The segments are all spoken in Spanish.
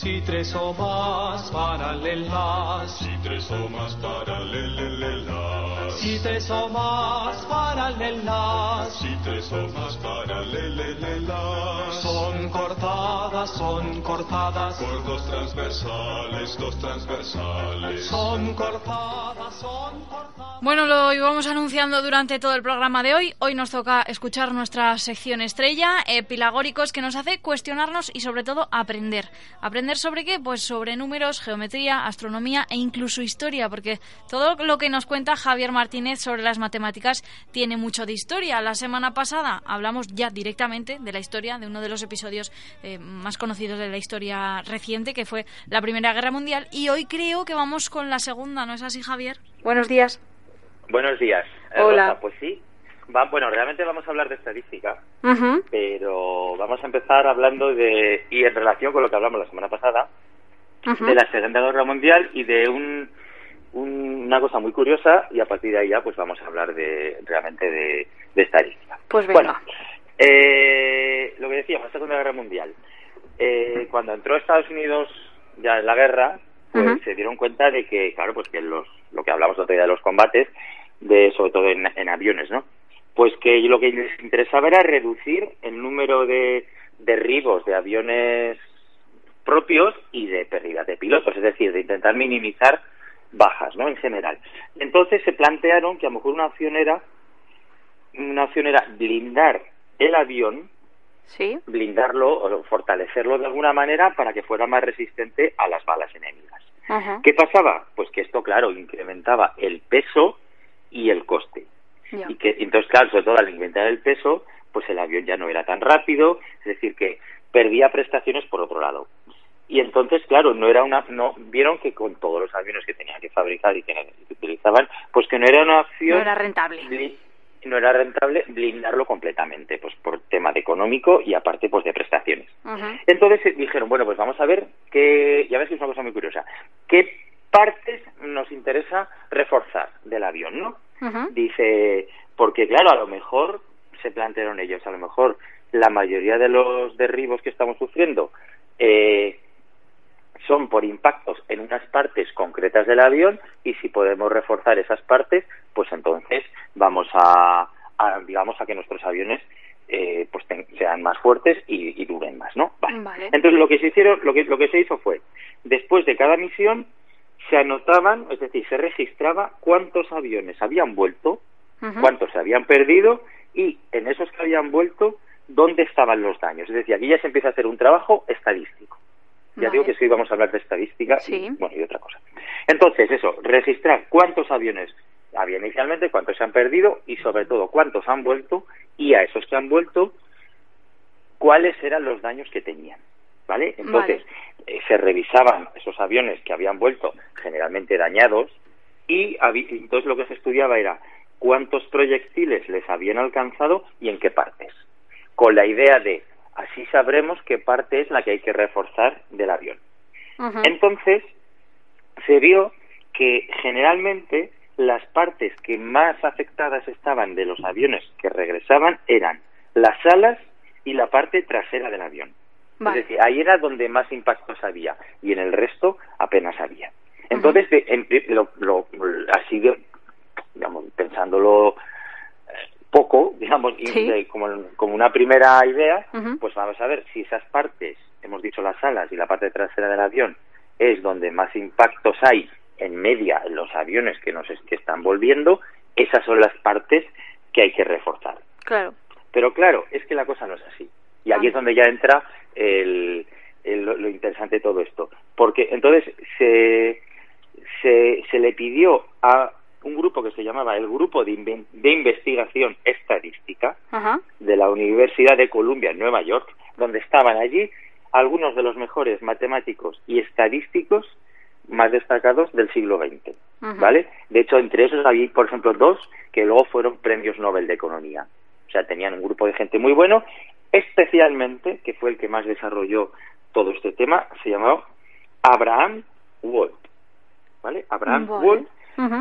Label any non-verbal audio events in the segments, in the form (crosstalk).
Si tres o más paralelas, si tres o más paralelas, si tres o más paralelas, si tres o más paralelas, son cortadas, son cortadas, por dos transversales, dos transversales, son cortadas, son cortadas. Bueno, lo íbamos anunciando durante todo el programa de hoy. Hoy nos toca escuchar nuestra sección estrella, Epilagóricos, que nos hace cuestionarnos y sobre todo aprender. ¿Aprender sobre qué? Pues sobre números, geometría, astronomía e incluso historia, porque todo lo que nos cuenta Javier Martínez sobre las matemáticas tiene mucho de historia. La semana pasada hablamos ya directamente de la historia de uno de los episodios eh, más conocidos de la historia reciente, que fue la Primera Guerra Mundial, y hoy creo que vamos con la segunda, ¿no es así, Javier? Buenos días. Buenos días. Eh, Hola. Rosa, pues sí. Va, bueno, realmente vamos a hablar de estadística, pero vamos a empezar hablando de, y en relación con lo que hablamos la semana pasada, de la Segunda Guerra Mundial y de un, un- una cosa muy curiosa, y a partir de ahí ya pues vamos a hablar de realmente de, de estadística. Pues venga. Bueno, eh, lo que decíamos, la Segunda Guerra Mundial. Eh, cuando entró Estados Unidos ya en la guerra, pues se dieron cuenta de que, claro, pues que los, lo que hablamos otro día de los combates, de sobre todo en, en aviones, ¿no? Pues que lo que les interesaba era reducir el número de derribos de aviones propios y de pérdida de pilotos, es decir, de intentar minimizar bajas, ¿no? En general. Entonces se plantearon que a lo mejor una opción era una opción era blindar el avión, Sí. blindarlo o fortalecerlo de alguna manera para que fuera más resistente a las balas enemigas. Ajá. ¿Qué pasaba? Pues que esto, claro, incrementaba el peso y el coste. Ya. Y que entonces, claro, sobre todo al incrementar el peso, pues el avión ya no era tan rápido, es decir, que perdía prestaciones por otro lado. Y entonces, claro, no era una, no vieron que con todos los aviones que tenían que fabricar y que, que utilizaban, pues que no era una opción No era rentable. bli- no era rentable blindarlo completamente, pues por tema de económico y aparte pues de prestaciones. Entonces eh, dijeron, bueno, pues vamos a ver qué, ya ves que es una cosa muy curiosa, qué partes nos interesa reforzar del avión, ¿no? Dice, porque claro, a lo mejor se plantearon ellos, a lo mejor la mayoría de los derribos que estamos sufriendo eh, son por impactos en unas partes concretas del avión y si podemos reforzar esas partes, pues entonces vamos a, a, digamos a que nuestros aviones eh, pues ten- sean más fuertes y, y duren más, ¿no? Vale. Vale. Entonces lo que se hicieron, lo que lo que se hizo fue después de cada misión se anotaban, es decir, se registraba cuántos aviones habían vuelto, cuántos se habían perdido y en esos que habían vuelto dónde estaban los daños. Es decir, aquí ya se empieza a hacer un trabajo estadístico. Ya Vale. digo que sí vamos a hablar de estadística Sí. y, bueno, y otra cosa. Entonces, eso, registrar cuántos aviones había inicialmente, cuántos se han perdido y sobre todo cuántos han vuelto y a esos que han vuelto, cuáles eran los daños que tenían. ¿Vale? Entonces, eh, se revisaban esos aviones que habían vuelto generalmente dañados y entonces lo que se estudiaba era cuántos proyectiles les habían alcanzado y en qué partes. Con la idea de así sabremos qué parte es la que hay que reforzar del avión. Entonces, se vio que generalmente las partes que más afectadas estaban de los aviones que regresaban eran las alas y la parte trasera del avión. Vale. Es decir, ahí era donde más impactos había y en el resto apenas había. Entonces, de- en- lo, lo- así de, digamos, pensándolo poco, digamos, Sí. de- como, como una primera idea, pues vamos a ver si esas partes, hemos dicho las alas y la parte trasera del avión, es donde más impactos hay en media en los aviones que nos que están volviendo, esas son las partes que hay que reforzar. Claro. Pero claro, es que la cosa no es así. Y aquí Ah. es donde ya entra el, el- lo, lo interesante de todo esto. Porque entonces se, se, se le pidió a un grupo que se llamaba el Grupo de, Investigación Estadística Ajá. de la Universidad de Columbia en Nueva York, donde estaban allí algunos de los mejores matemáticos y estadísticos más destacados del siglo XX. ¿vale? De hecho, entre esos había, por ejemplo, dos que luego fueron premios Nobel de Economía. O sea, tenían un grupo de gente muy bueno, especialmente, que fue el que más desarrolló todo este tema, se llamaba Abraham Wald, ¿vale? Abraham Vale.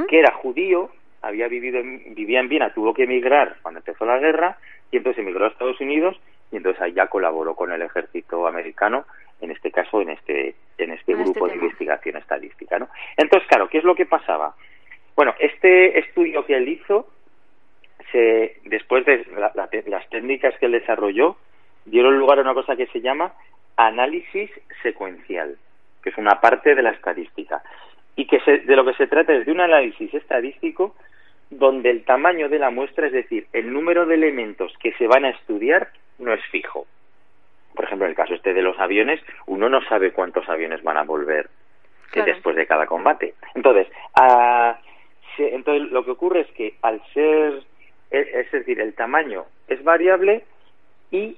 Que era judío, había vivido en, vivía en Viena, tuvo que emigrar cuando empezó la guerra y entonces emigró a Estados Unidos y entonces ahí ya colaboró con el ejército americano, en este caso en este en este En este grupo de investigación estadística, ¿no? Entonces, claro, ¿qué es lo que pasaba? Bueno, este estudio que él hizo se después de la- la- las técnicas que él desarrolló dieron lugar a una cosa que se llama análisis secuencial, que es una parte de la estadística y que se- de lo que se trata es de un análisis estadístico donde el tamaño de la muestra, es decir, el número de elementos que se van a estudiar, no es fijo. Por ejemplo, en el caso este de los aviones, uno no sabe cuántos aviones van a volver eh, Claro. después de cada combate. Entonces, ah, se- entonces lo que ocurre es que al ser, es, es decir, el tamaño es variable y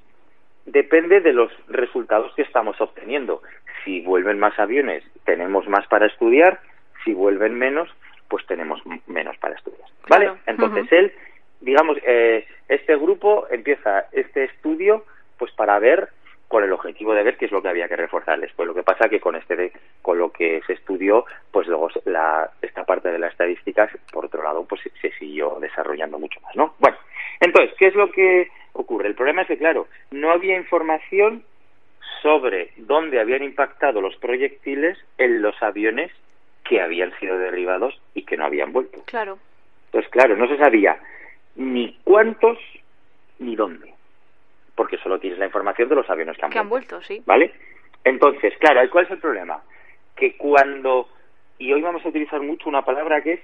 depende de los resultados que estamos obteniendo. Si vuelven más aviones, tenemos más para estudiar. Si vuelven menos, pues tenemos menos para estudiar. ¿Vale? Claro. Entonces Ujú. él, digamos, eh, este grupo empieza este estudio, pues para ver con el objetivo de ver qué es lo que había que reforzar después. Lo que pasa que con este de- con lo que se estudió, pues luego la, esta parte de las estadísticas, por otro lado, pues se, se siguió desarrollando mucho más, ¿no? Bueno, entonces, ¿qué es lo que ocurre? El problema es que, claro, no había información sobre dónde habían impactado los proyectiles en los aviones que habían sido derribados y que no habían vuelto. Claro. Entonces, claro, no se sabía ni cuántos ni dónde, porque solo tienes la información de los aviones que han Que han vuelto. vuelto, sí. ¿Vale? Entonces, claro, ¿cuál es el problema? Que cuando, y hoy vamos a utilizar mucho una palabra que es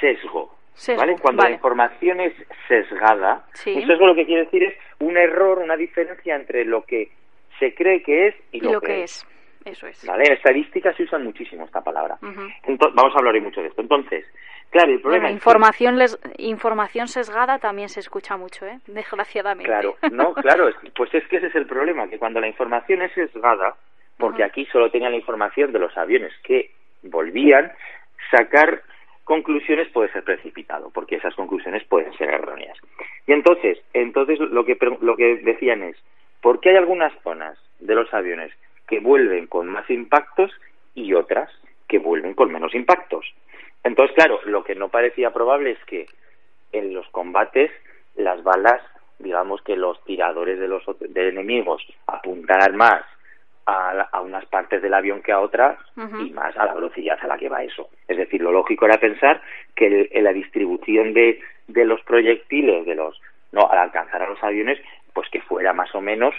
sesgo, Sesgo, ¿vale? Cuando vale. la información es sesgada, Sí. un sesgo lo que quiere decir es un error, una diferencia entre lo que se cree que es y, Y lo que es. Eso es. ¿Vale? En estadística se usa muchísimo esta palabra. Entonces, vamos a hablar hoy mucho de esto. Entonces, claro, el problema Bueno, es que- información, les- información sesgada también se escucha mucho, ¿eh? Desgraciadamente. Claro, (laughs) no, claro, es- pues es que ese es el problema, que cuando la información es sesgada, porque aquí solo tenía la información de los aviones que volvían, sacar conclusiones puede ser precipitado, porque esas conclusiones pueden ser erróneas. Y entonces, entonces lo que lo que decían es, ¿por qué hay algunas zonas de los aviones que vuelven con más impactos y otras que vuelven con menos impactos? Entonces, claro, lo que no parecía probable es que en los combates las balas, digamos que los tiradores de los de enemigos apuntaran más a, la- a unas partes del avión que a otras y más a la velocidad a la que va eso. Es decir, lo lógico era pensar que el- en la distribución de, de los proyectiles, de los no al alcanzar a los aviones, pues que fuera más o menos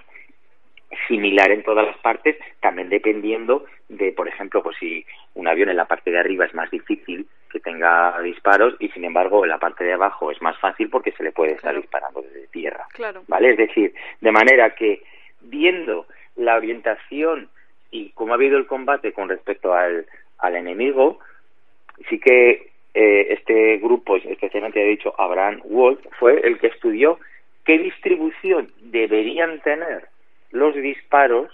similar en todas las partes, también dependiendo de, por ejemplo, pues si un avión en la parte de arriba es más difícil que tenga disparos y sin embargo en la parte de abajo es más fácil porque se le puede estar Claro. disparando desde tierra. Claro. ¿Vale? Es decir, de manera que viendo la orientación y cómo ha habido el combate con respecto al, al enemigo, sí que eh, este grupo, especialmente he dicho Abraham Wolf, fue el que estudió qué distribución deberían tener los disparos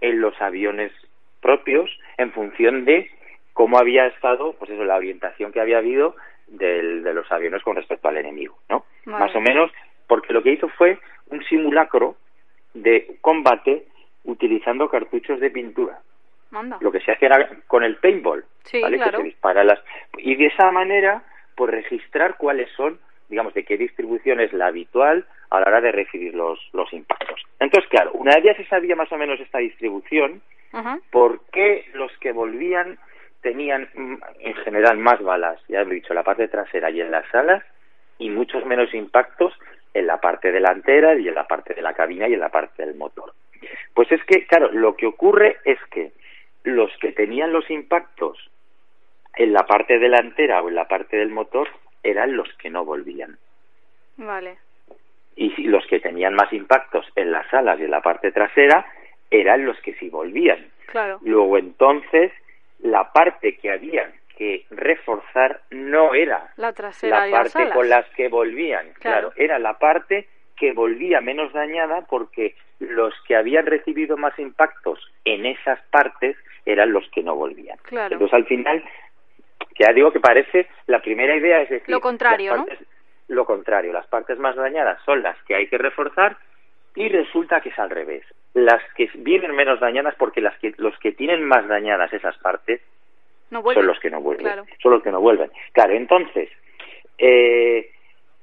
en los aviones propios en función de cómo había estado, pues eso, la orientación que había habido del- de los aviones con respecto al enemigo, ¿no? Vale. Más o menos, porque lo que hizo fue un simulacro de combate utilizando cartuchos de pintura. Lo que se hace era con el paintball, Sí, ¿vale? claro. Que se dispara las y de esa manera, pues registrar cuáles son, digamos, de qué distribución es la habitual a la hora de recibir los, los impactos. Entonces, claro, una vez ya se sabía más o menos esta distribución, Ajá. ¿por qué los que volvían tenían mm, en general más balas, ya he dicho, en la parte trasera y en las alas, y muchos menos impactos en la parte delantera y en la parte de la cabina y en la parte del motor? Pues es que, claro, lo que ocurre es que los que tenían los impactos en la parte delantera o en la parte del motor eran los que no volvían. Vale. Y los que tenían más impactos en las alas y en la parte trasera eran los que sí volvían. Claro. Luego entonces, la parte que había que reforzar no era La trasera la las parte con las que volvían, Claro. claro, era la parte que volvía menos dañada porque los que habían recibido más impactos en esas partes eran los que no volvían. Claro. Entonces al final, que ya digo que parece la primera idea es decir, Lo contrario, las partes- lo contrario, las partes más dañadas son las que hay que reforzar y resulta que es al revés. Las que vienen menos dañadas porque las que los que tienen más dañadas esas partes No son los que no vuelven. Claro. Son los que no vuelven. Claro, entonces, eh,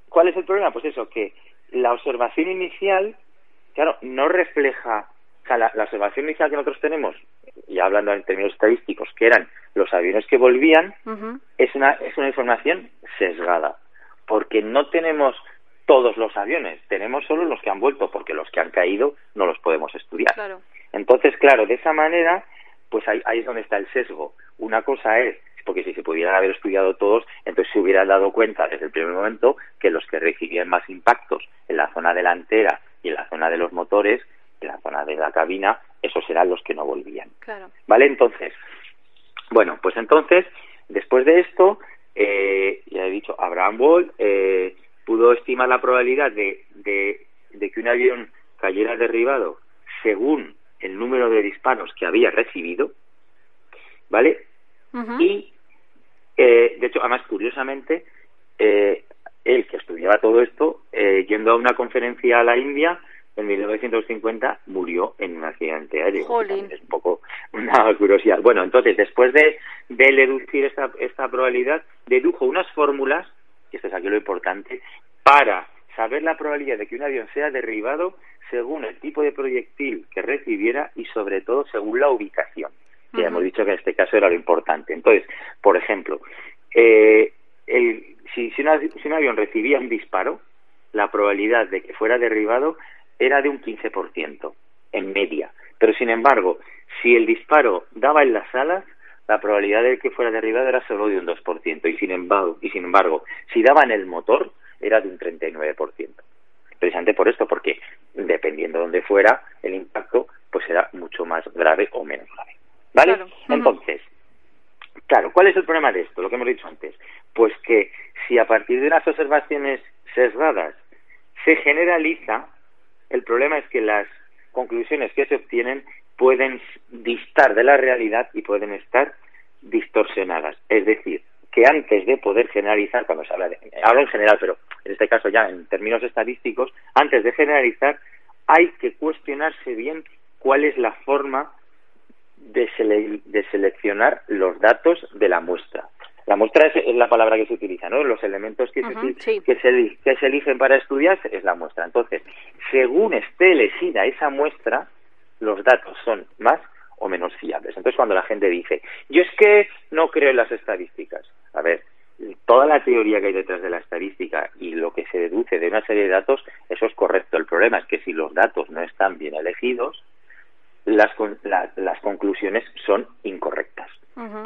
¿cuál es el problema? Pues eso, que la observación inicial, claro, no refleja, o sea, la, la observación inicial que nosotros tenemos, ya hablando en términos estadísticos, que eran los aviones que volvían, es una, es una información sesgada, porque no tenemos todos los aviones, tenemos solo los que han vuelto, porque los que han caído no los podemos estudiar. Claro. Entonces, claro, de esa manera, pues ahí, ahí es donde está el sesgo. Una cosa es, porque si se pudieran haber estudiado todos, entonces se hubieran dado cuenta desde el primer momento que los que recibían más impactos en la zona delantera y en la zona de los motores, en la zona de la cabina, esos eran los que no volvían. Claro. ¿Vale? Entonces, bueno, pues entonces, después de esto, eh, ya he dicho, Abraham Wall eh, pudo estimar la probabilidad de, de, de que un avión cayera derribado según el número de disparos que había recibido, ¿vale? Y, eh, de hecho, además, curiosamente, eh, él que estudiaba todo esto, eh, yendo a una conferencia a la India, en 1950 murió en un accidente aéreo. Es un poco una curiosidad. Bueno, entonces, después de, de deducir esta, esta probabilidad, dedujo unas fórmulas, y esto es aquí lo importante, para saber la probabilidad de que un avión sea derribado según el tipo de proyectil que recibiera y sobre todo según la ubicación. Ya hemos dicho que en este caso era lo importante. Entonces, por ejemplo, eh, el, si, si, una- si un avión recibía un disparo, la probabilidad de que fuera derribado era de un 15% en media. Pero sin embargo, si el disparo daba en las alas, la probabilidad de que fuera derribado era solo de un 2%. Y sin embargo, y sin embargo si daba en el motor, era de un 39%. Precisamente por esto, porque dependiendo de dónde fuera el impacto, pues era mucho más grave o menos grave. ¿Vale? Claro. Entonces, Claro, ¿cuál es el problema de esto? Lo que hemos dicho antes. Pues que si a partir de unas observaciones sesgadas se generaliza, el problema es que las conclusiones que se obtienen pueden distar de la realidad y pueden estar distorsionadas. Es decir, que antes de poder generalizar, cuando se habla de, hablo en general, pero en este caso ya en términos estadísticos, antes de generalizar hay que cuestionarse bien cuál es la forma de, sele- de seleccionar los datos de la muestra. La muestra es, la palabra que se utiliza, ¿no? Los elementos que, se, Ujú, sí. que, se, que se eligen para estudiar es la muestra. Entonces, según esté elegida esa muestra, los datos son más o menos fiables. Entonces, cuando la gente dice, yo es que no creo en las estadísticas, a ver, toda la teoría que hay detrás de la estadística y lo que se deduce de una serie de datos, eso es correcto. El problema es que si los datos no están bien elegidos, las, la- las conclusiones son incorrectas.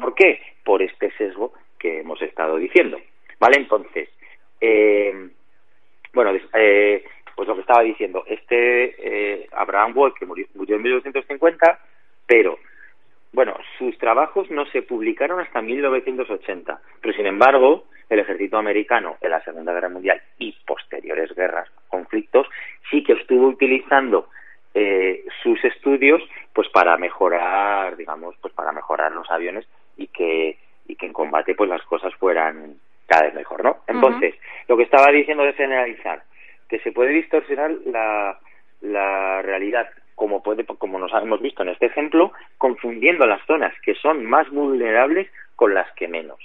¿Por qué? Por este sesgo que hemos estado diciendo. ¿Vale? Entonces, eh, bueno, eh, pues lo que estaba diciendo, este eh, Abraham que murió, murió en 1950, pero, bueno, sus trabajos no se publicaron hasta 1980, pero sin embargo, el ejército americano en la Segunda Guerra Mundial y posteriores guerras, conflictos, sí que estuvo utilizando eh, sus estudios pues para mejorar digamos pues para mejorar los aviones y que y que en combate pues las cosas fueran cada vez mejor no entonces lo que estaba diciendo de generalizar que se puede distorsionar la, la realidad como puede como nos hemos visto en este ejemplo confundiendo las zonas que son más vulnerables con las que menos.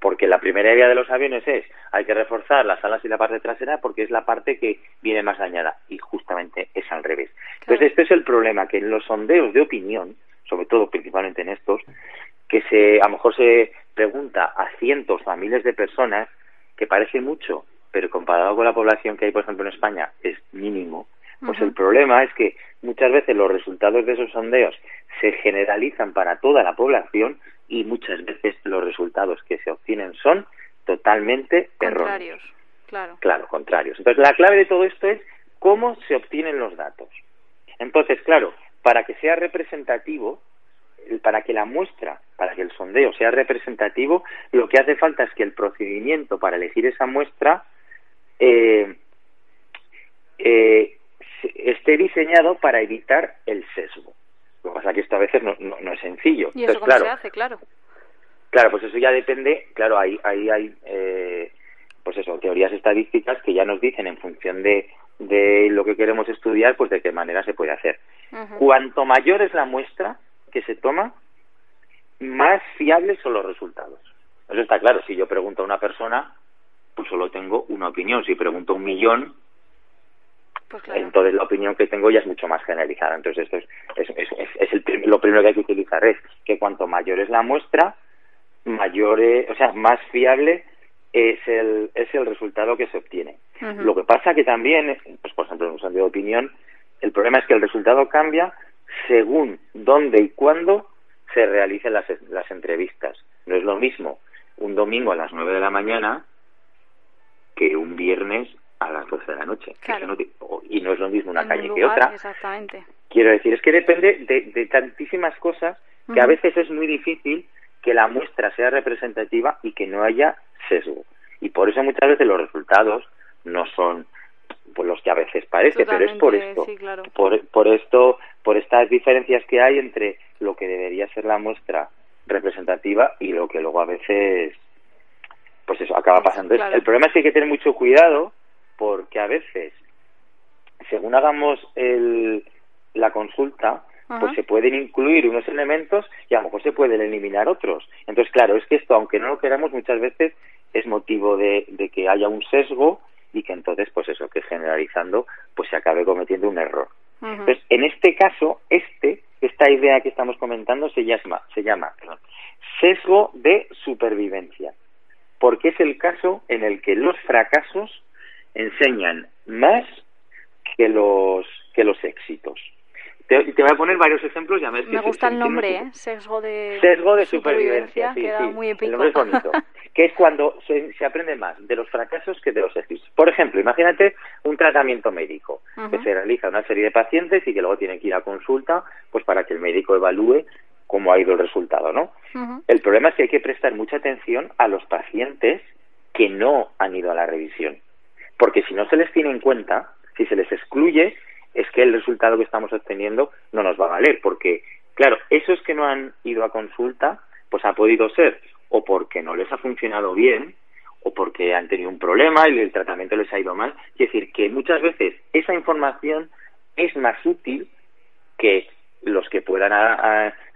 Porque la primera idea de los aviones es hay que reforzar las alas y la parte trasera porque es la parte que viene más dañada. Y justamente es al revés. Entonces este es el problema que en los sondeos de opinión, sobre todo principalmente en estos, que se a lo mejor se pregunta a cientos o a miles de personas que parece mucho, pero comparado con la población que hay por ejemplo en España es mínimo. Pues el problema es que muchas veces los resultados de esos sondeos se generalizan para toda la población y muchas veces los resultados que se obtienen son totalmente erróneos. Contrarios. Claro. Claro, contrarios. Entonces, la clave de todo esto es cómo se obtienen los datos. Entonces, claro, para que sea representativo, para que la muestra, para que el sondeo sea representativo, lo que hace falta es que el procedimiento para elegir esa muestra eh, eh, esté diseñado para evitar el sesgo. Lo que pasa es que esto a veces no, no, es sencillo. ¿Y eso cómo se hace? Claro. Claro, pues eso ya depende, claro, ahí, ahí hay, eh, pues eso, teorías estadísticas que ya nos dicen en función de, de lo que queremos estudiar, pues de qué manera se puede hacer. Cuanto mayor es la muestra que se toma, más fiables son los resultados. Eso está claro, si yo pregunto a una persona, pues solo tengo una opinión. Si pregunto a un millón, pues entonces la opinión que tengo ya es mucho más generalizada. Entonces esto es, es, es, el, lo primero que hay que utilizar es que cuanto mayor es la muestra, mayor, o sea, más fiable es el, es el resultado que se obtiene. Lo que pasa que también, pues por ejemplo, en un sondeo de opinión, el problema es que el resultado cambia según dónde y cuándo se realicen las, las entrevistas. No es lo mismo un domingo a las nueve de la mañana que un viernes a las doce de la noche. y no es lo mismo una calle que otra. Exactamente. Quiero decir, es que depende de, de tantísimas cosas que a veces es muy difícil que la muestra sea representativa y que no haya sesgo. Y por eso muchas veces los resultados no son pues, los que a veces parece, pero es por esto, por, por esto, por estas diferencias que hay entre lo que debería ser la muestra representativa y lo que luego a veces, pues eso acaba pasando. El problema es que hay que tener mucho cuidado porque a veces, según hagamos el, la consulta, pues se pueden incluir unos elementos y a lo mejor se pueden eliminar otros. Entonces, claro, es que esto, aunque no lo queramos, muchas veces es motivo de, de que haya un sesgo y que entonces, pues eso, que generalizando, pues se acabe cometiendo un error. Entonces, en este caso, este, esta idea que estamos comentando se llama, se llama sesgo de supervivencia, porque es el caso en el que los fracasos enseñan más que los que los éxitos. Te, te, voy a poner varios ejemplos. Ya me, gusta el nombre, ¿eh? Sesgo de, Sesgo de supervivencia. queda muy épico. El nombre es bonito. (laughs) que es cuando se, se, aprende más de los fracasos que de los éxitos. Por ejemplo, imagínate un tratamiento médico que se realiza a una serie de pacientes y que luego tienen que ir a consulta pues para que el médico evalúe cómo ha ido el resultado, ¿no? El problema es que hay que prestar mucha atención a los pacientes que no han ido a la revisión. Porque si no se les tiene en cuenta, si se les excluye, es que el resultado que estamos obteniendo no nos va a valer, porque, claro, esos que no han ido a consulta, pues ha podido ser o porque no les ha funcionado bien, o porque han tenido un problema y el tratamiento les ha ido mal. Es decir, que muchas veces esa información es más útil que los que puedan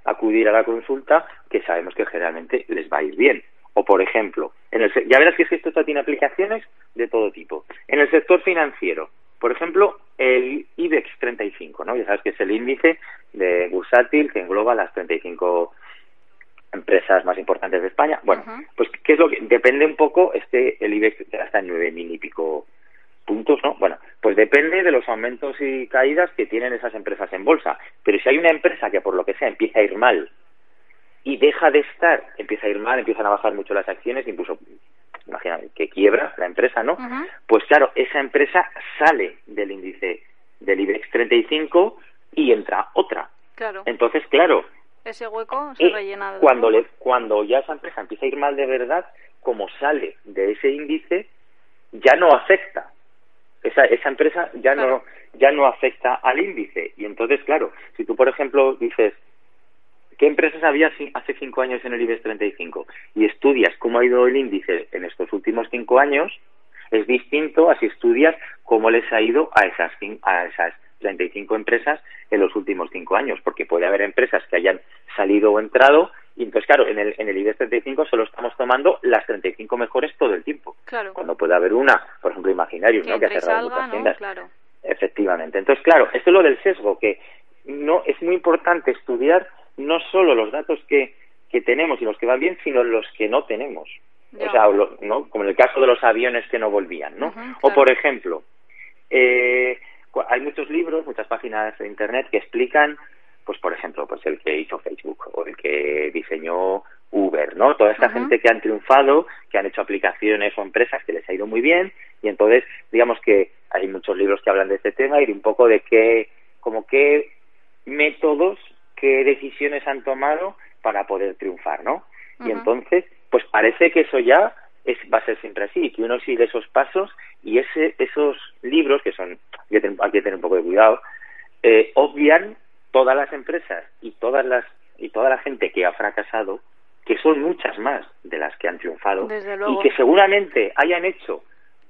acudir a la consulta, que sabemos que generalmente les va a ir bien. O, por ejemplo, en el, ya verás que esto tiene aplicaciones de todo tipo. En el sector financiero, por ejemplo, el IBEX 35, ¿no? Ya sabes que es el índice de bursátil que engloba las 35 empresas más importantes de España. Bueno, pues qué es lo que depende un poco este el IBEX hasta en nueve mil y pico puntos, ¿no? Bueno, pues depende de los aumentos y caídas que tienen esas empresas en bolsa. Pero si hay una empresa que por lo que sea empieza a ir mal y deja de estar, empieza a ir mal, empiezan a bajar mucho las acciones, incluso imagina que quiebra la empresa, ¿no? Pues claro, esa empresa sale del índice del IBEX 35 y entra otra. Claro. Entonces, claro, ese hueco se rellena de cuando le, cuando ya esa empresa empieza a ir mal de verdad, como sale de ese índice, ya no afecta. Esa, esa empresa ya no ya no afecta al índice y entonces claro si tú por ejemplo dices ¿Qué empresas había hace cinco años en el IBEX 35? Y estudias cómo ha ido el índice en estos últimos cinco años, es distinto a si estudias cómo les ha ido a esas, a esas 35 empresas en los últimos cinco años, porque puede haber empresas que hayan salido o entrado, y entonces, claro, en el, en el IBEX 35 solo estamos tomando las 35 mejores todo el tiempo. Claro. Cuando puede haber una, por ejemplo, Imaginarium, ¿no? que ha cerrado muchas tiendas. Claro. Efectivamente. Entonces, claro, esto es lo del sesgo, que no es muy importante estudiar no solo los datos que, que tenemos y los que van bien, sino los que no tenemos. O sea, ¿no? como en el caso de los aviones que no volvían, ¿no? O, por ejemplo, eh, hay muchos libros, muchas páginas de Internet que explican, pues, por ejemplo, pues el que hizo Facebook o el que diseñó Uber, ¿no? Toda esta gente que han triunfado, que han hecho aplicaciones o empresas que les ha ido muy bien y entonces, digamos que hay muchos libros que hablan de este tema y de un poco de qué, como qué métodos, qué decisiones han tomado para poder triunfar, ¿no? Y entonces, pues parece que eso ya es, va a ser siempre así, que uno sigue esos pasos y ese, esos libros, que son, hay que tener un poco de cuidado, eh, obvian todas las empresas y todas las y toda la gente que ha fracasado, que son muchas más de las que han triunfado y que seguramente hayan hecho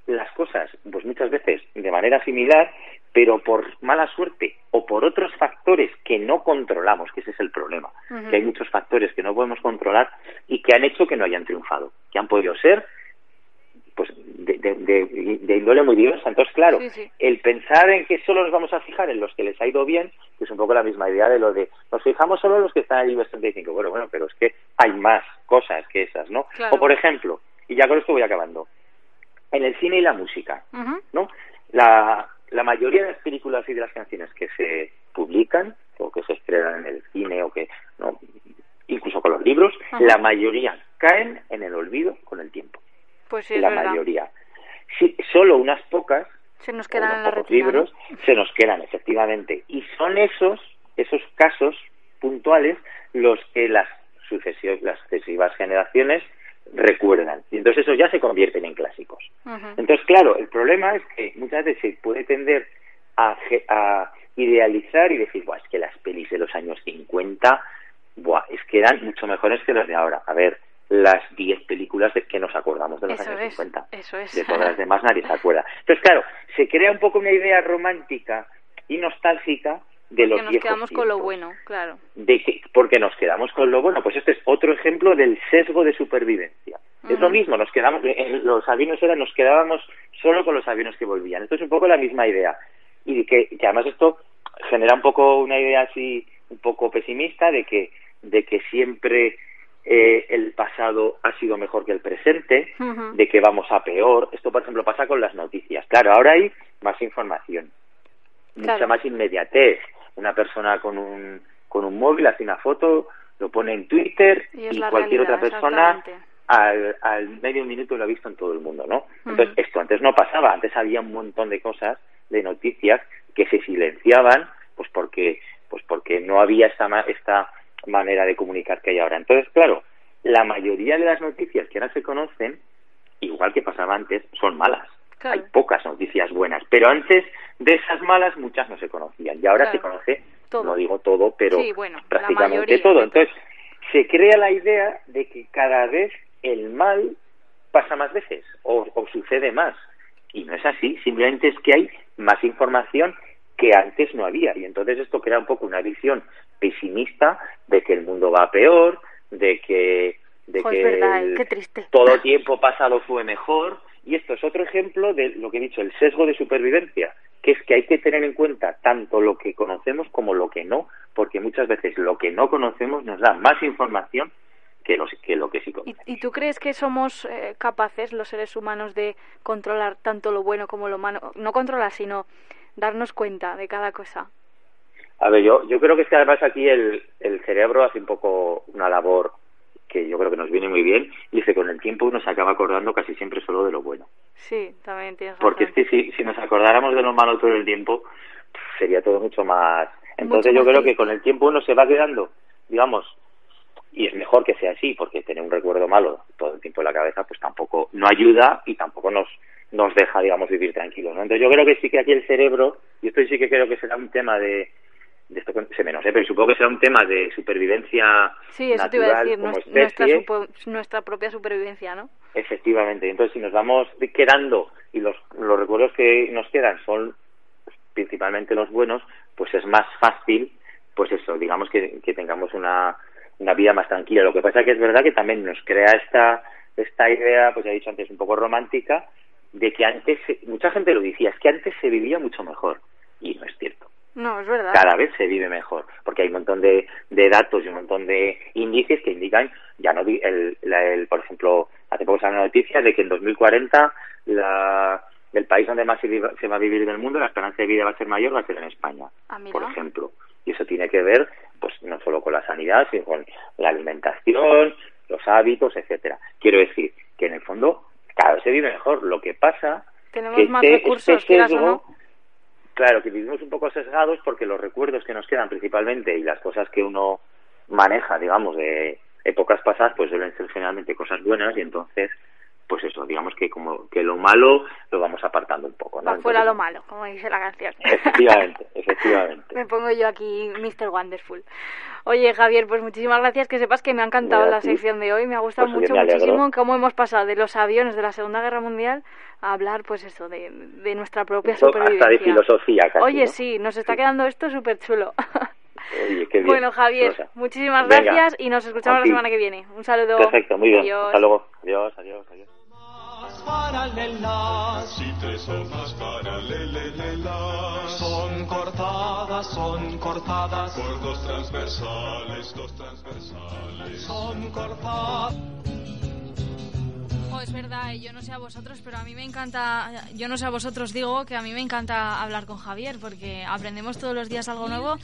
las cosas, pues muchas veces de manera similar, pero por mala suerte o por otros factores que no controlamos, que ese es el problema, que hay muchos factores que no podemos controlar y que han hecho que no hayan triunfado, que han podido ser pues de, de, de, índole muy diversa. Entonces, claro, el pensar en que solo nos vamos a fijar en los que les ha ido bien, que es un poco la misma idea de lo de nos fijamos solo en los que están en el IBEX 35. Bueno, bueno, pero es que hay más cosas que esas, ¿no? O, por ejemplo, y ya con esto voy acabando, en el cine y la música, ¿no? La, la mayoría de las películas y de las canciones que se publican o que se estrenan en el cine o que, no, incluso con los libros, la mayoría caen en el olvido con el tiempo. Pues la mayoría. Sí, solo unas pocas se nos quedan en la libros se nos quedan efectivamente y son esos esos casos puntuales los que las sucesivas las sucesivas generaciones recuerdan y entonces esos ya se convierten en clásicos entonces claro el problema es que muchas veces se puede tender a, a idealizar y decir Buah, es que las pelis de los años 50 buah, es que eran mucho mejores que las de ahora a ver las 10 películas de que nos acordamos de los años 50. Eso es. De todas las demás nadie se acuerda. Entonces, claro, se crea un poco una idea romántica y nostálgica de los porque nos quedamos con lo bueno, claro. De que, porque nos quedamos con lo bueno. Pues este es otro ejemplo del sesgo de supervivencia. Es lo mismo, nos quedamos, en los aviones eran, nos quedábamos solo con los aviones que volvían. Esto es un poco la misma idea. Y que, que además esto genera un poco una idea así, un poco pesimista de que, de que siempre eh, el pasado ha sido mejor que el presente, de que vamos a peor. Esto, por ejemplo, pasa con las noticias. Claro, ahora hay más información, mucha más inmediatez. Una persona con un, con un móvil hace una foto, lo pone en Twitter y, cualquier otra persona al, al medio minuto lo ha visto en todo el mundo, ¿no? Entonces, esto antes no pasaba. Antes había un montón de cosas, de noticias, que se silenciaban, pues porque, pues porque no había esta, esta manera de comunicar que hay ahora. Entonces, claro, la mayoría de las noticias que ahora se conocen, igual que pasaba antes, son malas. Hay pocas noticias buenas, pero antes de esas malas muchas no se conocían y ahora se conoce, no digo todo, pero prácticamente todo. Entonces, se crea la idea de que cada vez el mal pasa más veces o, o sucede más. Y no es así, simplemente es que hay más información que antes no había. Y entonces esto crea un poco una visión pesimista de que el mundo va peor, de que, de que todo tiempo pasado fue mejor. Y esto es otro ejemplo de lo que he dicho, el sesgo de supervivencia, que es que hay que tener en cuenta tanto lo que conocemos como lo que no, porque muchas veces lo que no conocemos nos da más información que, que lo que sí conocemos. ¿Y, tú crees que somos eh, capaces, los seres humanos, de controlar tanto lo bueno como lo malo? No controlar, sino darnos cuenta de cada cosa. A ver, yo, yo creo que es que además aquí el, el cerebro hace un poco una labor yo creo que nos viene muy bien y dice con el tiempo uno se acaba acordando casi siempre solo de lo bueno. Sí, también tienes Porque es que si, si nos acordáramos de lo malo todo el tiempo, sería todo mucho más... Entonces yo creo que con el tiempo uno se va quedando, digamos, y es mejor que sea así, porque tener un recuerdo malo todo el tiempo en la cabeza, pues tampoco no ayuda y tampoco nos nos deja, digamos, vivir tranquilos. ¿no? Entonces yo creo que sí que aquí el cerebro, y esto sí que creo que será un tema de, de esto se menos, ¿eh? pero supongo que será un tema de supervivencia sí, eso te iba a decir, nuestra, nuestra propia supervivencia, ¿no? Efectivamente, entonces si nos vamos quedando y los, los recuerdos que nos quedan son principalmente los buenos, pues es más fácil, pues eso, digamos que, que tengamos una, una vida más tranquila. Lo que pasa es que es verdad que también nos crea esta, esta idea, pues ya he dicho antes, un poco romántica, de que antes, mucha gente lo decía, es que antes se vivía mucho mejor. Y no es cierto. No, es verdad. Cada vez se vive mejor, porque hay un montón de, de datos y un montón de índices que indican, ya no, el, el, por ejemplo, hace poco salió una noticia de que en 2040 la, el país donde más se, va a vivir en el mundo, la esperanza de vida va a ser mayor, va a ser en España, ah, por ejemplo. Y eso tiene que ver, pues, no solo con la sanidad, sino con la alimentación, los hábitos, etcétera. Quiero decir que en el fondo cada vez se vive mejor. Lo que pasa tenemos más este, recursos, este sesgo, Claro, que vivimos un poco sesgados porque los recuerdos que nos quedan principalmente y las cosas que uno maneja, digamos, de épocas pasadas, pues suelen ser generalmente cosas buenas y entonces pues eso, digamos que como que lo malo lo vamos apartando un poco, ¿no? Fuera lo malo, como dice la canción. Efectivamente, (laughs) efectivamente. Me pongo yo aquí Mr. Wonderful. Oye, Javier, pues muchísimas gracias, que sepas que me ha encantado la sección de hoy, me ha gustado Pues mucho, muchísimo cómo hemos pasado de los aviones de la Segunda Guerra Mundial a hablar, pues eso, de, de nuestra propia Esto supervivencia. hasta de filosofía casi, Oye, ¿no? sí, nos está quedando esto súper chulo. Oye, qué bien. Bueno, Javier, Rosa. muchísimas Venga. gracias y nos escuchamos la semana que viene. Un saludo. Perfecto, muy bien. Adiós. Hasta luego. Adiós, adiós, adiós. Paralelas Si tres hojas paralelas son cortadas, son cortadas, por dos transversales, dos transversales. son cortadas. Jo, es verdad, yo no sé a vosotros, pero a mí me encanta, yo no sé a vosotros digo que a mí me encanta hablar con Javier porque aprendemos todos los días algo nuevo